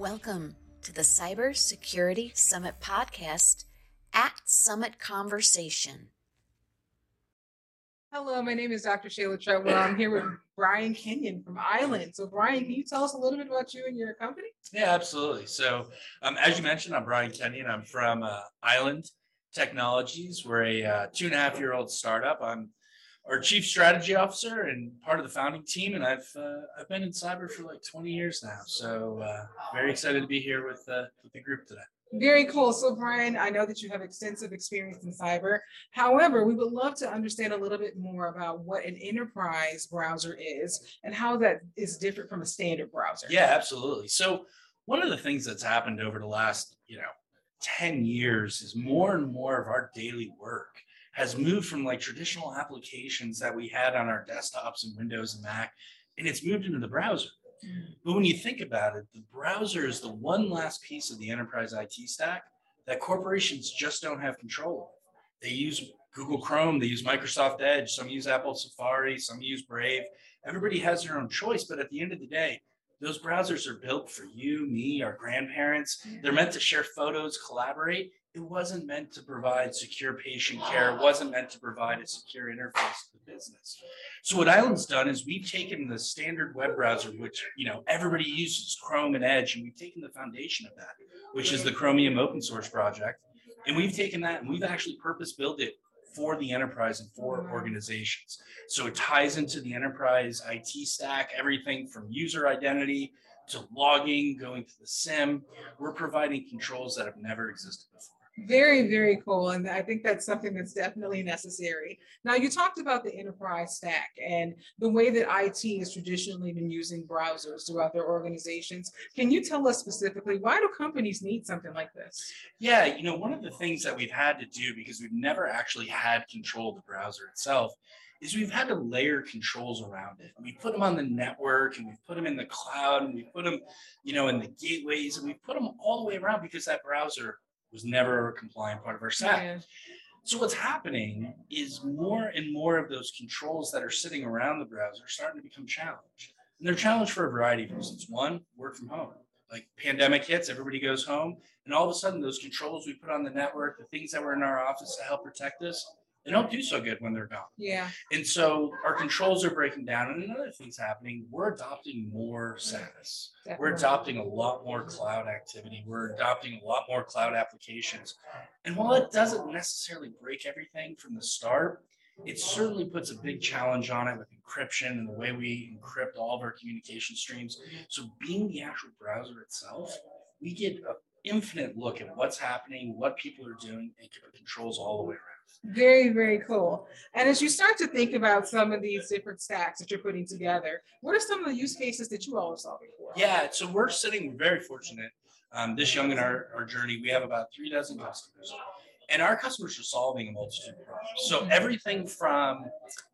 Welcome to the Cybersecurity Summit podcast at Summit Conversation. Hello, my name is Dr. Shayla Treadwell. I'm here with Brian Kenyon from Island. So, Brian, can you tell us a little bit about you and your company? Yeah, absolutely. So, um, as you mentioned, I'm Brian Kenyon. I'm from uh, Island Technologies. We're a uh, two and a half year old startup. I'm our chief strategy officer and part of the founding team, and I've uh, I've been in cyber for like 20 years now. So, uh, very excited to be here with uh, with the group today. Very cool. So, Brian, I know that you have extensive experience in cyber. However, we would love to understand a little bit more about what an enterprise browser is and how that is different from a standard browser. Yeah, absolutely. So, one of the things that's happened over the last, you know, 10 years is more and more of our daily work has moved from like traditional applications that we had on our desktops and Windows and Mac, and it's moved into the browser. Mm. But when you think about it, the browser is the one last piece of the enterprise IT stack that corporations just don't have control of. They use Google Chrome, they use Microsoft Edge, some use Apple Safari, some use Brave. Everybody has their own choice, but at the end of the day, those browsers are built for you, me, our grandparents. They're meant to share photos, collaborate. It wasn't meant to provide secure patient care. It wasn't meant to provide a secure interface to the business. So what Island's done is we've taken the standard web browser, which you know everybody uses, Chrome and Edge, and we've taken the foundation of that, which is the Chromium open source project, and we've taken that and we've actually purpose built it for the enterprise and for mm-hmm. organizations. So it ties into the enterprise IT stack, everything from user identity to logging, going to the SIEM. We're providing controls that have never existed before. Very, very cool. And I think that's something that's definitely necessary. Now, you talked about the enterprise stack and the way that IT has traditionally been using browsers throughout their organizations. Can you tell us specifically why do companies need something like this? Yeah, you know, one of the things that we've had to do because we've never actually had control of the browser itself is we've had to layer controls around it. We put them on the network and we've put them in the cloud and we put them, you know, in the gateways and we put them all the way around because that browser was never a compliant part of our stack. Yeah. So what's happening is more and more of those controls that are sitting around the browser are starting to become challenged. And they're challenged for a variety of reasons. One, work from home. Like pandemic hits, everybody goes home, and all of a sudden those controls we put on the network, the things that were in our office to help protect us, they don't do so good when they're gone. Yeah. And so our controls are breaking down. And another thing's happening, we're adopting more mm, SaaS. Definitely. We're adopting a lot more cloud activity. We're adopting a lot more cloud applications. And while it doesn't necessarily break everything from the start, it certainly puts a big challenge on it with encryption and the way we encrypt all of our communication streams. So being the actual browser itself, we get an infinite look at what's happening, what people are doing, and controls all the way around. Very, very cool. And as you start to think about some of these different stacks that you're putting together, what are some of the use cases that you all are solving for? Yeah, so we're sitting very fortunate. Um, this young in our, our journey, we have about three dozen customers and our customers are solving a multitude of problems. So everything from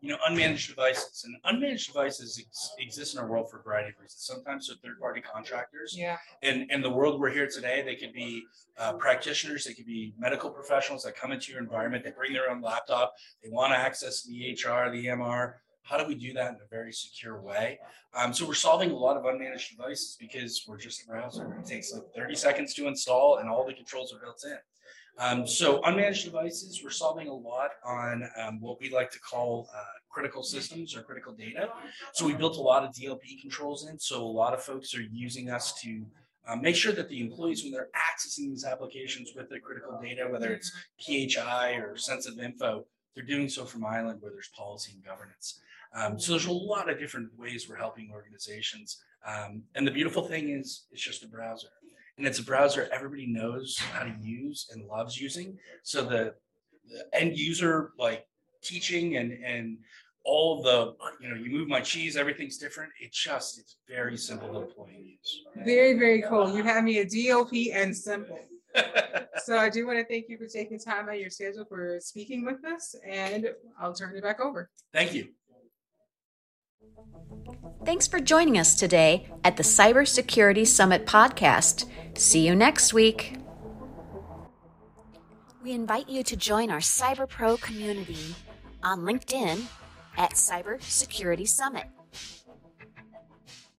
you know unmanaged devices and unmanaged devices ex- exist in our world for a variety of reasons. Sometimes they're third-party contractors. Yeah. And in the world we're here today, they could be uh, practitioners, they could be medical professionals that come into your environment. They bring their own laptop. They want to access the EHR, the EMR. How do we do that in a very secure way? Um, so we're solving a lot of unmanaged devices because we're just a browser. It takes like 30 seconds to install, and all the controls are built in. Um, so unmanaged devices, we're solving a lot on um, what we like to call uh, critical systems or critical data. So we built a lot of DLP controls in. So a lot of folks are using us to um, make sure that the employees, when they're accessing these applications with their critical data, whether it's PHI or sensitive info, they're doing so from Island where there's policy and governance. Um, so there's a lot of different ways we're helping organizations. Um, and the beautiful thing is, it's just a browser and it's a browser everybody knows how to use and loves using. So the, the end user like teaching and and all the you know you move my cheese everything's different. It just it's very simple to deploy and use. Very very cool. You have me a dlp and simple. So i do want to thank you for taking time out of your schedule for speaking with us and i'll turn it back over. Thank you Thanks for joining us today at the Cybersecurity Summit podcast. See you next week. We invite you to join our CyberPro community on LinkedIn at Cybersecurity Summit.